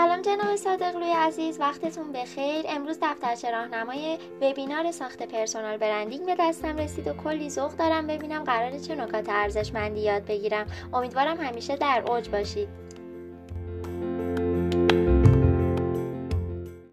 سلام جناب صادقلوی عزیز وقتتون بخیر. امروز دفترچه راهنمای وبینار ساخت پرسونال برندینگ به دستم رسید و کلی ذوق دارم ببینم قراره چه نکات ارزشمندی یاد بگیرم. امیدوارم همیشه در اوج باشید.